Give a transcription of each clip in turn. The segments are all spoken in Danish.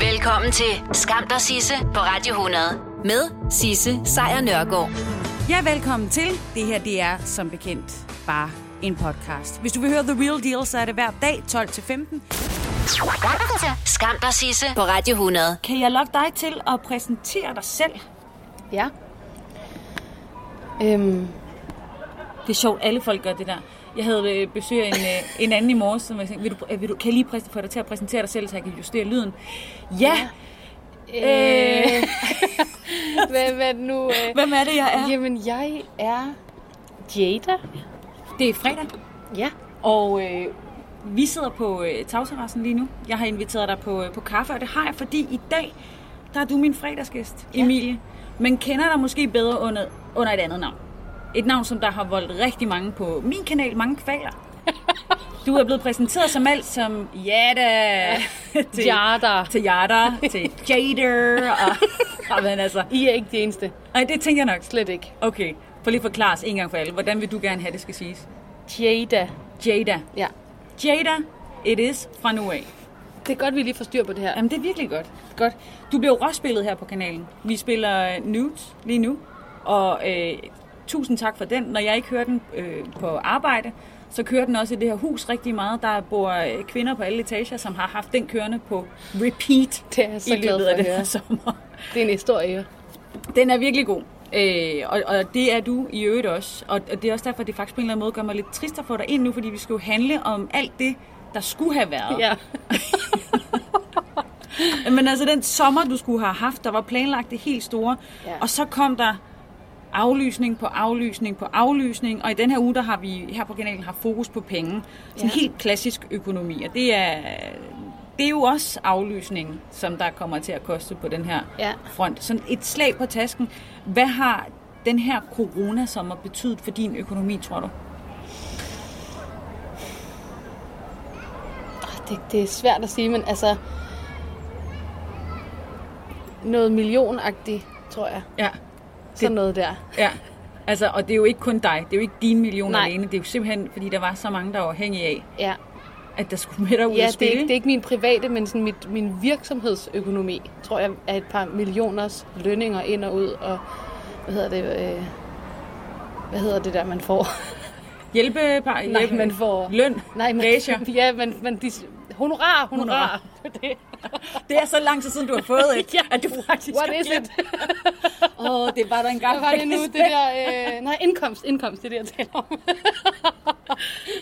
Velkommen til Skam dig Sisse på Radio 100 med Sisse Sejr Nørgaard. Ja, velkommen til. Det her, det er som bekendt bare en podcast. Hvis du vil høre The Real Deal, så er det hver dag 12-15. Skam dig Sisse på Radio 100. Kan jeg lokke dig til at præsentere dig selv? Ja. Øhm, Det er sjovt, alle folk gør det der. Jeg havde øh, besøg af en, øh, en anden i morges, som jeg tænkte, vil du, øh, vil du, kan jeg lige få dig til at præsentere dig selv, så jeg kan justere lyden? Ja! ja. Øh, hvad, hvad nu? Øh, hvem er det, jeg er? Jamen, jeg er Jada. Det er fredag, Ja. og øh, vi sidder på øh, tagterrassen lige nu. Jeg har inviteret dig på, øh, på kaffe, og det har jeg, fordi i dag, der er du min fredagsgæst, Ja. Emilie. Men kender dig måske bedre under, under et andet navn. Et navn, som der har voldt rigtig mange på min kanal, mange kvaler. Du er blevet præsenteret som alt som Jada, til, Jada. til Jada, til Jader, og, og men altså, I er ikke de eneste. ej, det tænker jeg nok. Slet ikke. Okay, for lige forklare os en gang for alle. Hvordan vil du gerne have, det skal siges? Jada. Jada. Ja. Jada, it is fra nu af. Det er godt, vi lige får styr på det her. Jamen, det er virkelig godt. godt. Du bliver jo råspillet her på kanalen. Vi spiller øh, Nudes lige nu, og øh, tusind tak for den. Når jeg ikke hører den øh, på arbejde, så kører den også i det her hus rigtig meget. Der bor øh, kvinder på alle etager, som har haft den kørende på repeat Det er så i glad løbet for af den her sommer. Det er en historie. Den er virkelig god. Øh, og, og det er du i øvrigt også. Og, og det er også derfor, at det faktisk på en eller anden måde gør mig lidt trist at få dig ind nu, fordi vi skal jo handle om alt det, der skulle have været. Ja. Men altså den sommer, du skulle have haft, der var planlagt det helt store. Ja. Og så kom der aflysning på aflysning på aflysning. Og i den her uge, der har vi her på kanalen haft fokus på penge. Sådan Ja. helt klassisk økonomi. Og det er, det er jo også aflysning, som der kommer til at koste på den her Ja. front. Sådan et slag på tasken. Hvad har den her coronasommer betydet for din økonomi, tror du? Det, det er svært at sige, men altså... Noget millionagtigt, tror jeg. Ja. Sådan noget der. Ja, altså, og det er jo ikke kun dig. Det er jo ikke dine millioner Nej. alene. Det er jo simpelthen, fordi der var så mange, der var afhængige af, Ja. at der skulle med dig ud Ja, at det er, spille. ikke, det er ikke min private, men sådan mit, min virksomhedsøkonomi, tror jeg, er et par millioners lønninger ind og ud, og hvad hedder det, øh, hvad hedder det der, man får? Hjælpe, par, Nej, hjælpe, man får... løn, Nej, men, gager. Ja, men, men de, honorar, honorar. Honorar. det. Det er så lang tid siden, du har fået et, Ja. at du faktisk What is it? Åh, oh, det var der engang. Hvad var det nu, det der... Øh, nej, indkomst, indkomst, det er det, jeg taler om.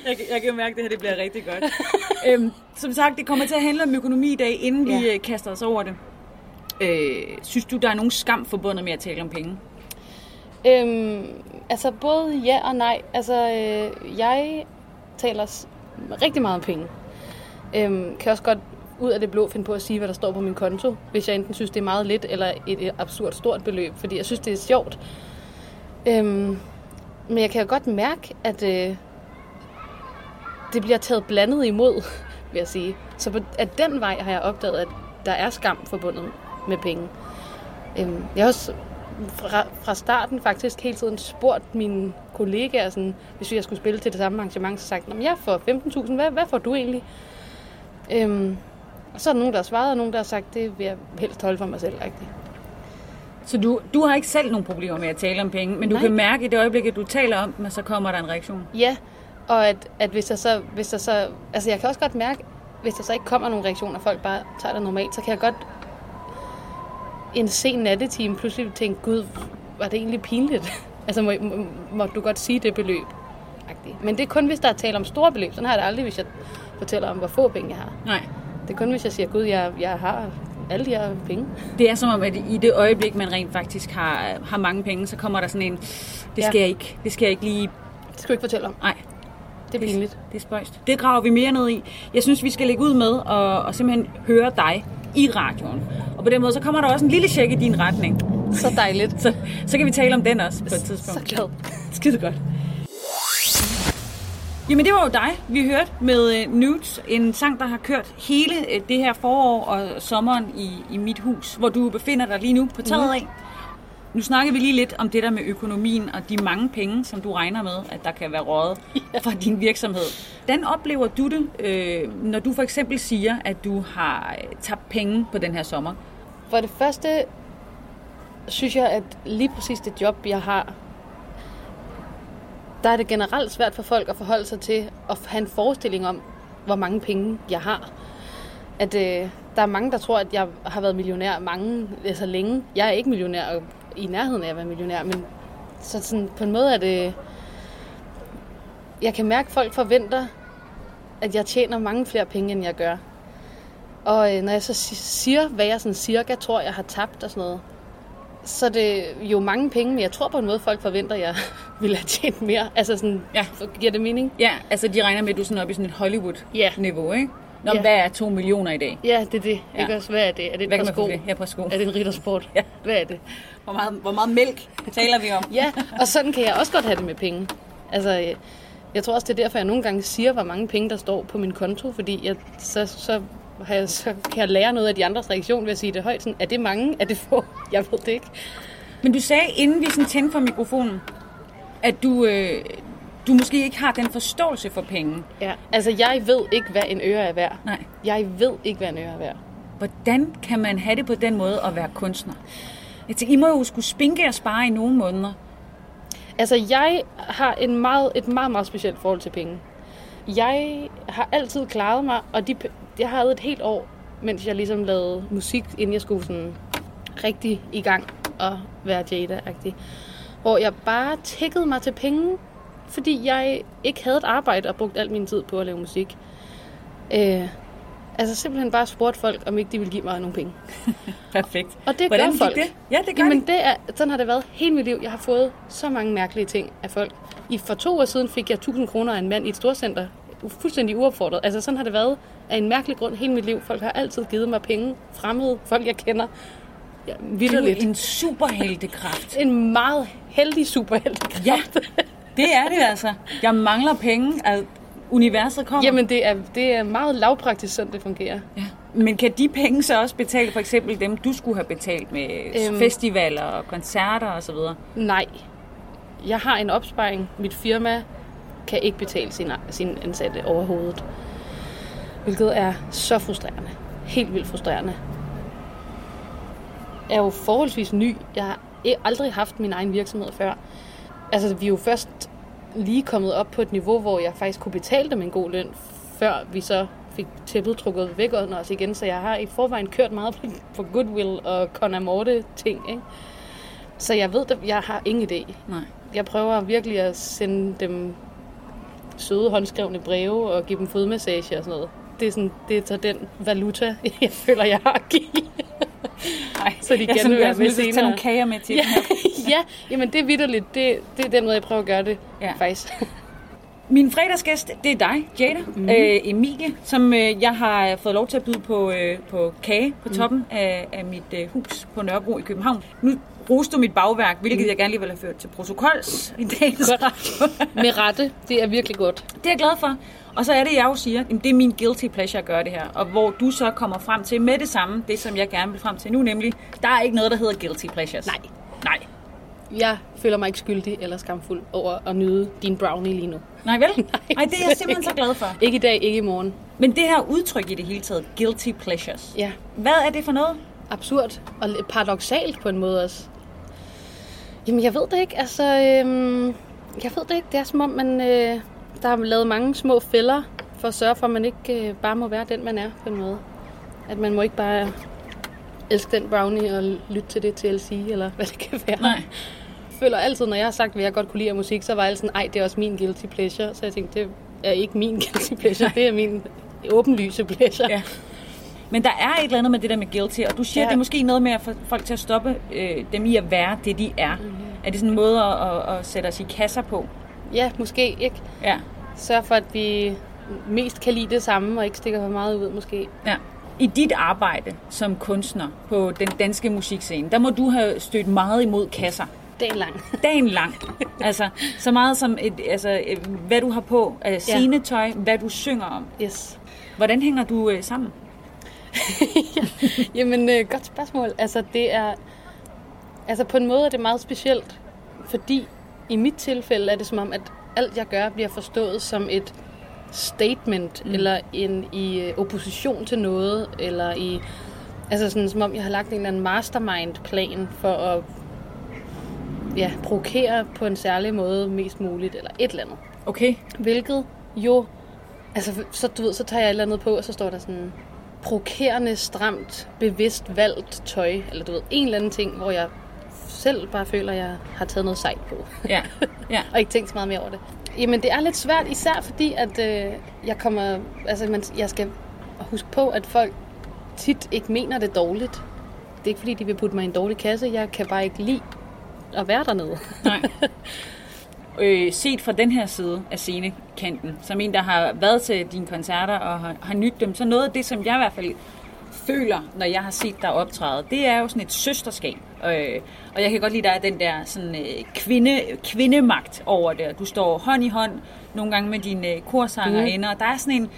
Jeg, jeg kan mærke, at det her det bliver rigtig godt. øhm, som sagt, det kommer til at handle om økonomi i dag, inden vi Ja. øh, kaster os over det. Øh, synes du, der er nogen skam forbundet med at tale om penge? Øhm, altså både ja og nej. Altså øh, jeg taler rigtig meget om penge. Øhm, kan også godt ud af det blå finde på at sige, hvad der står på min konto, hvis jeg enten synes, det er meget lidt eller et, absurd stort beløb, fordi jeg synes, det er sjovt. Øhm, men jeg kan jo godt mærke, at øh, det bliver taget blandet imod, vil jeg sige. Så på, at den vej har jeg opdaget, at der er skam forbundet med penge. Øhm, jeg har også fra, fra starten faktisk hele tiden spurgt mine kollegaer, sådan, hvis jeg skulle spille til det samme arrangement, så sagt, jeg får 15.000, hvad, hvad får du egentlig? Øhm, og så er der nogen, der har svaret, og nogen, der har sagt, det vil jeg helst holde for mig selv. Rigtigt. Så du, du har ikke selv nogen problemer med at tale om penge, men du Nej. kan mærke i det øjeblik, at du taler om dem, og så kommer der en reaktion. Ja, og at, at hvis der så, hvis der så, altså jeg kan også godt mærke, hvis der så ikke kommer nogen reaktioner, folk bare tager det normalt, så kan jeg godt en sen nattetime pludselig tænke, gud, var det egentlig pinligt? altså må, må, må du godt sige det beløb? Men det er kun, hvis der er tale om store beløb. Sådan har jeg det aldrig, hvis jeg fortæller om, hvor få penge jeg har. Nej. Det er kun, hvis jeg siger, gud, jeg, jeg har alle de her penge. Det er som om, at i det øjeblik, man rent faktisk har, har mange penge, så kommer der sådan en, det skal Ja. jeg ikke, det skal jeg ikke lige, Det skal du ikke fortælle om. nej, Det er pinligt. det er spøjst. Det graver vi mere ned i. Jeg synes, vi skal lægge ud med og, og simpelthen høre dig i radioen. Og på den måde, så kommer der også en lille check i din retning. Så dejligt. Så, så kan vi tale om den også på et Så tidspunkt. glad. Skide godt. Jamen det var jo dig, vi hørte med uh, Nudes, en sang, der har kørt hele uh, det her forår og sommeren i, i mit hus, hvor du befinder dig lige nu på taget af. Nu snakker vi lige lidt om det der med økonomien og de mange penge, som du regner med, at der kan være rådet fra din virksomhed. Hvordan oplever du det, øh, når du for eksempel siger, at du har øh, tabt penge på den her sommer? For det første synes jeg, at lige præcis det job, jeg har, der er det generelt svært for folk at forholde sig til at have en forestilling om, hvor mange penge jeg har. At øh, der er mange, der tror, at jeg har været millionær mange, altså længe. Jeg er ikke millionær og i nærheden af at være millionær, men så sådan, på en måde er det... Jeg kan mærke, at folk forventer, at jeg tjener mange flere penge, end jeg gør. Og øh, når jeg så siger, hvad jeg sådan cirka tror, jeg har tabt og sådan noget, så er det jo mange penge, men jeg tror på en måde, folk forventer, at jeg ville have tjent mere. Altså sådan, Ja. giver det mening? Ja, altså de regner med, at du er sådan oppe i sådan et Hollywood-niveau, ikke? Nå, Ja. hvad er to millioner i dag? Ja, det er det. Ja. Ikke også? Hvad er det? Er det et Hvad man sko? det? Ja, på sko. Er det en riddersport? Ja. Hvad er det? Hvor meget, hvor meget mælk taler vi om? Ja, og sådan kan jeg også godt have det med penge. Altså, jeg tror også, det er derfor, jeg nogle gange siger, hvor mange penge, der står på min konto, fordi jeg, så, så, har jeg, så kan jeg lære noget af de andres reaktion ved at sige det højt. Sådan, er det mange? Er det få? Jeg ved det ikke. Men du sagde, inden vi sådan tændte for mikrofonen, at du, øh, du måske ikke har den forståelse for penge. Ja. Altså, jeg ved ikke, hvad en øre er værd. Nej. Jeg ved ikke, hvad en øre er værd. Hvordan kan man have det på den måde at være kunstner? Jeg tænker, I må jo skulle spinke og spare i nogle måneder. Altså, jeg har en meget, et meget, meget specielt forhold til penge. Jeg har altid klaret mig, og de, jeg havde et helt år, mens jeg ligesom lavede musik, inden jeg skulle sådan rigtig i gang og være Jada-agtig. Hvor jeg bare tækkede mig til penge, fordi jeg ikke havde et arbejde og brugte al min tid på at lave musik. Øh, altså simpelthen bare spurgte folk, om ikke de ville give mig nogle penge. Perfekt. Og det Hvordan gør folk. det? Ja, det gør Jamen, de. det er, sådan har det været hele mit liv. Jeg har fået så mange mærkelige ting af folk. I, for to år siden fik jeg 1000 kroner af en mand i et storcenter. Fuldstændig uopfordret. Altså sådan har det været af en mærkelig grund hele mit liv. Folk har altid givet mig penge. Fremmede folk, jeg kender. Ja, er vidderligt. en superheltekraft. En meget heldig superhelt. Ja, det er det altså. Jeg mangler penge, at universet kommer. Jamen, det er, det er meget lavpraktisk, sådan det fungerer. Ja. Men kan de penge så også betale for eksempel dem, du skulle have betalt med øhm. Festivaler og koncerter og så videre? Nej. Jeg har en opsparing. Mit firma kan ikke betale sine, sine ansatte overhovedet. Hvilket er så frustrerende. Helt vildt frustrerende. Jeg er jo forholdsvis ny. Jeg har e- aldrig haft min egen virksomhed før. Altså, vi er jo først lige kommet op på et niveau, hvor jeg faktisk kunne betale dem en god løn, før vi så fik tæppet trukket væk under os igen. Så jeg har i forvejen kørt meget på, Goodwill og Conamorte ting, ikke? Så jeg ved, at jeg har ingen idé. Nej. Jeg prøver virkelig at sende dem søde håndskrevne breve og give dem fodmassage og sådan noget. Det er, sådan, det er så den valuta, jeg føler, jeg har at give. Nej, Så de jeg sådan, vil være jeg tage senere. nogle kager med til ja, ja, jamen det er vidderligt. Det, det er den måde, jeg prøver at gøre det, Ja. ja. faktisk. Min fredagsgæst, det er dig, Jada, mm. øh, Emilie, som øh, jeg har fået lov til at byde på, øh, på kage på toppen mm. af, af mit øh, hus på Nørrebro i København. Nu du mit bagværk, hvilket mm. jeg gerne lige vil have ført til protokols i dagens. Med rette, det er virkelig godt. Det er jeg glad for. Og så er det, jeg jo siger, jamen, det er min guilty pleasure at gøre det her. Og hvor du så kommer frem til med det samme, det som jeg gerne vil frem til nu, nemlig, der er ikke noget, der hedder guilty pleasures. Nej. Nej. Jeg føler mig ikke skyldig eller skamfuld over at nyde din brownie lige nu. Nej vel? Nej, det er jeg simpelthen så glad for. Ikke i dag, ikke i morgen. Men det her udtryk i det hele taget, guilty pleasures. Ja, Hvad er det for noget? absurd og paradoxalt på en måde også. Jamen, jeg ved det ikke. Altså, øhm, jeg ved det ikke. Det er som om, man, øh, der har lavet mange små fælder for at sørge for, at man ikke øh, bare må være den, man er på en måde. At man må ikke bare elske den brownie og lytte til det TLC, eller hvad det kan være. Nej. Jeg føler altid, når jeg har sagt, hvad jeg godt kunne lide af musik, så var jeg sådan, ej, det er også min guilty pleasure. Så jeg tænkte, det er ikke min guilty pleasure, det er min åbenlyse pleasure. Ja. Men der er et eller andet med det der med guilty, og du siger, ja. Ja. det er måske noget med at få folk til at stoppe øh, dem i at være det, de er. Mm. Er det sådan en måde at, at, at sætte os i kasser på? ja måske ikke. Ja. Sørg for, at vi mest kan lide det samme, og ikke stikker for meget ud, måske. ja. I dit arbejde som kunstner på den danske musikscene, der må du have stødt meget imod kasser. Dagen lang. Dagen lang. altså, så meget som et, altså, øh, hvad du har på af scenetøj, hvad du synger om. Yes. Hvordan hænger du øh, sammen? Jamen, øh, godt spørgsmål. Altså, det er... Altså på en måde er det meget specielt, fordi i mit tilfælde er det som om, at alt jeg gør bliver forstået som et statement, mm. eller en i øh, opposition til noget, eller i altså sådan som om jeg har lagt en eller anden mastermind-plan for at ja, provokere på en særlig måde mest muligt, eller et eller andet. Okay. Hvilket jo, altså så, du ved, så tager jeg et eller andet på, og så står der sådan provokerende, stramt, bevidst valgt tøj, eller du ved, en eller anden ting, hvor jeg selv bare føler, at jeg har taget noget sejt på. Ja. ja. og ikke tænkt så meget mere over det. Jamen, det er lidt svært, især fordi, at øh, jeg kommer, altså, man, jeg skal huske på, at folk tit ikke mener det dårligt. Det er ikke fordi, de vil putte mig i en dårlig kasse. Jeg kan bare ikke lide at være dernede. Nej. Øh, set fra den her side af scenekanten, som en, der har været til dine koncerter og har, har nydt dem, så noget af det, som jeg i hvert fald føler, når jeg har set dig optræde, det er jo sådan et søsterskab. Øh, og jeg kan godt lide, der er den der sådan, øh, kvinde, kvindemagt over det. Du står hånd i hånd nogle gange med dine øh, korsangerinder, mm. og der er sådan en,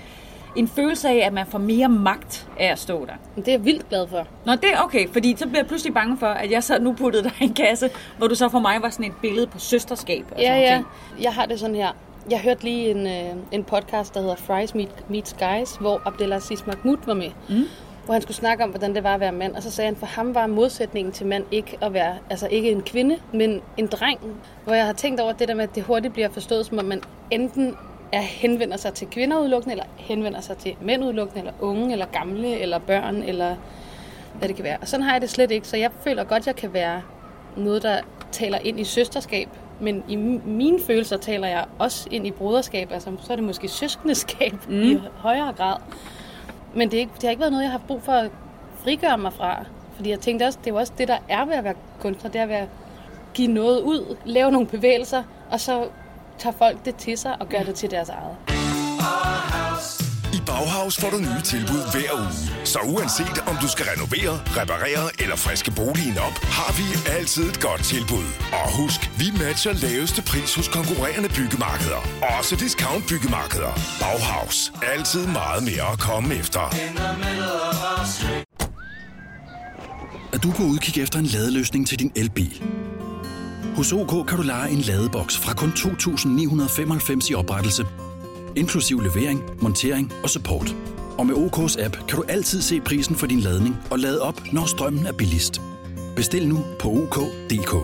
en følelse af, at man får mere magt af at stå der. Det er jeg vildt glad for. Nå, det er okay, fordi så bliver jeg pludselig bange for, at jeg så nu puttede dig i en kasse, hvor du så for mig var sådan et billede på søsterskab. Og Ja, sådan ja. Ting. Jeg har det sådan her. Jeg hørte lige en, øh, en podcast, der hedder Fries Meet, Meets Guys, hvor Abdelaziz Mahmoud var med. Mm. Hvor han skulle snakke om, hvordan det var at være mand. Og så sagde han, for ham var modsætningen til mand ikke at være, altså ikke en kvinde, men en dreng. Hvor jeg har tænkt over det der med, at det hurtigt bliver forstået, som om man enten er henvender sig til kvinder udelukkende, eller henvender sig til mænd udelukkende, eller unge, eller gamle, eller børn, eller hvad det kan være. Og sådan har jeg det slet ikke, så jeg føler godt, jeg kan være noget, der taler ind i søsterskab, men i mine følelser taler jeg også ind i broderskab, altså så er det måske søskendeskab mm. i højere grad. Men det, er ikke, det har ikke været noget, jeg har haft brug for at frigøre mig fra, fordi jeg tænkte også, det er jo også det, der er ved at være kunstner, det er at give noget ud, lave nogle bevægelser, og så tager folk det til sig og gør det til deres eget. I Bauhaus får du nye tilbud hver uge. Så uanset om du skal renovere, reparere eller friske boligen op, har vi altid et godt tilbud. Og husk, vi matcher laveste pris hos konkurrerende byggemarkeder. Også discount byggemarkeder. Bauhaus. Altid meget mere at komme efter. Er du på udkig efter en ladeløsning til din elbil? Hos OK kan du lege en ladeboks fra kun 2.995 i oprettelse, inklusiv levering, montering og support. Og med OK's app kan du altid se prisen for din ladning og lade op, når strømmen er billigst. Bestil nu på OK.dk.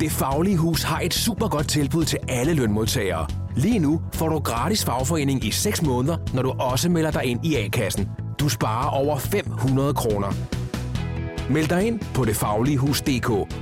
Det Faglige Hus har et super godt tilbud til alle lønmodtagere. Lige nu får du gratis fagforening i 6 måneder, når du også melder dig ind i A-kassen. Du sparer over 500 kroner. Meld dig ind på detfagligehus.dk.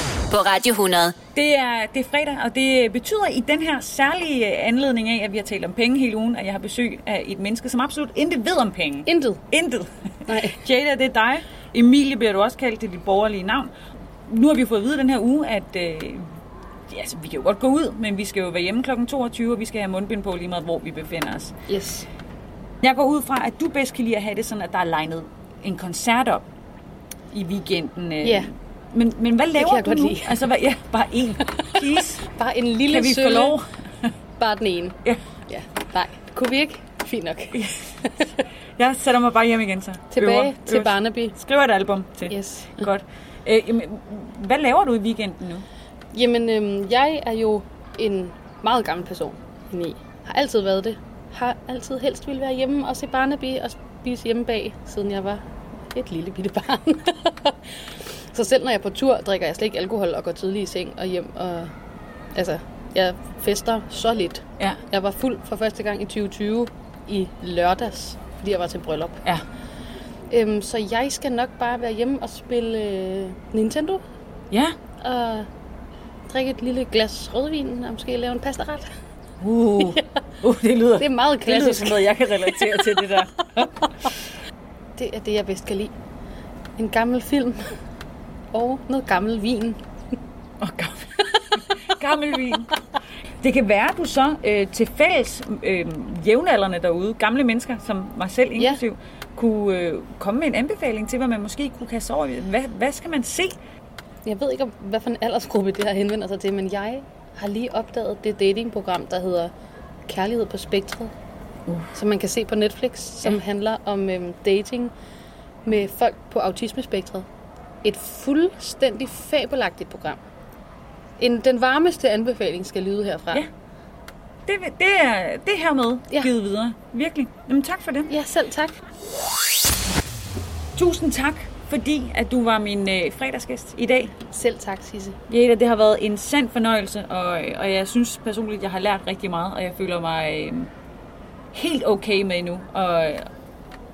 på Radio 100. Det er, det er fredag, og det betyder i den her særlige anledning af, at vi har talt om penge hele ugen, at jeg har besøg af et menneske, som absolut intet ved om penge. Intet. Intet. Nej. Jada, det er dig. Emilie bliver du også kaldt til dit borgerlige navn. Nu har vi fået at vide den her uge, at øh, ja, altså, vi kan jo godt gå ud, men vi skal jo være hjemme kl. 22, og vi skal have mundbind på lige meget, hvor vi befinder os. Yes. Jeg går ud fra, at du bedst kan lide at have det sådan, at der er legnet en koncert op i weekenden. øh. Ja. Men, men hvad laver kan jeg du godt nu? lide. Altså, hvad, ja, bare en. Please. Bare en lille Kan vi få sølle. lov? Bare den ene. Ja. Ja. Nej, kunne vi ikke? Fint nok. Jeg sætter mig bare hjem igen så. Tilbage Øver- til øver- Barnaby. Skriver et album til. Yes. Godt. Øh, jamen, hvad laver du i weekenden nu? Jamen, øhm, jeg er jo en meget gammel person indeni. Har altid været det. Har altid helst ville være hjemme og se Barnaby og spise hjemme bag, siden jeg var et lille bitte barn. så selv når jeg er på tur, drikker jeg slet ikke alkohol og går tidligt i seng og hjem. Og, altså, jeg fester så lidt. Ja. Jeg var fuld for første gang i 2020 i lørdags, fordi jeg var til bryllup. Ja. Øhm, så jeg skal nok bare være hjemme og spille øh, Nintendo Ja. og drikke et lille glas rødvin og måske lave en pastaret. Uh, uh det lyder, Det er meget det lyder klassisk. som noget, jeg kan relatere til det der. Det er det, jeg bedst kan lide. En gammel film og noget gammel vin. Og gammel, gammel vin. Det kan være, at du så øh, til fælles øh, jævnaldrende derude, gamle mennesker, som mig selv inklusiv, ja. kunne øh, komme med en anbefaling til, hvad man måske kunne kaste over. Hvad, hvad skal man se? Jeg ved ikke, hvad for en aldersgruppe det her henvender sig til, men jeg har lige opdaget det datingprogram, der hedder Kærlighed på Spektret, uh. som man kan se på Netflix, som ja. handler om øhm, dating med folk på autismespektret. Et fuldstændig fabelagtigt program. En, den varmeste anbefaling skal lyde herfra. Ja. Det, det, er, det er hermed ja. givet videre. Virkelig. Jamen, tak for det. Ja, selv tak. Tusind tak, fordi at du var min øh, fredagsgæst i dag. Selv tak, Sisse. Jada, det har været en sand fornøjelse, og, og jeg synes personligt, jeg har lært rigtig meget, og jeg føler mig øh, helt okay med nu. Og,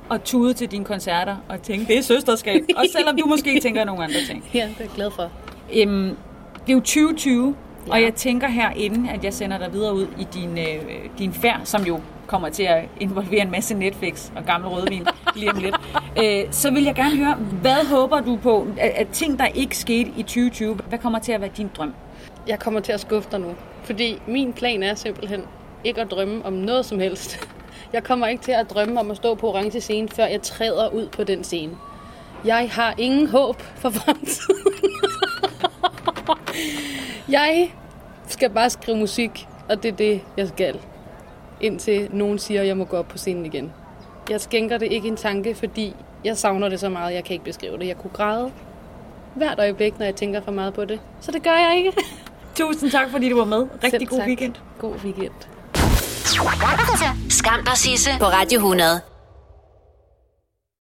og tude til dine koncerter og tænke, det er søsterskab. Også selvom du måske tænker nogle andre ting. Ja, det er jeg glad for. Øhm, det er jo 2020, ja. og jeg tænker herinde, at jeg sender dig videre ud i din, øh, din færd, som jo kommer til at involvere en masse Netflix og gammel rødvin lige om lidt. Øh, så vil jeg gerne høre, hvad håber du på af, af ting, der ikke skete i 2020? Hvad kommer til at være din drøm? Jeg kommer til at skuffe dig nu. Fordi min plan er simpelthen ikke at drømme om noget som helst. Jeg kommer ikke til at drømme om at stå på orange scene, før jeg træder ud på den scene. Jeg har ingen håb for fremtiden. jeg skal bare skrive musik, og det er det, jeg skal. Indtil nogen siger, at jeg må gå op på scenen igen. Jeg skænker det ikke en tanke, fordi jeg savner det så meget, jeg kan ikke beskrive det. Jeg kunne græde hvert øjeblik, når jeg tænker for meget på det. Så det gør jeg ikke. Tusind tak, fordi du var med. Rigtig Selv god tak. weekend. God weekend. Skam dig, Sisse, på Radio 100.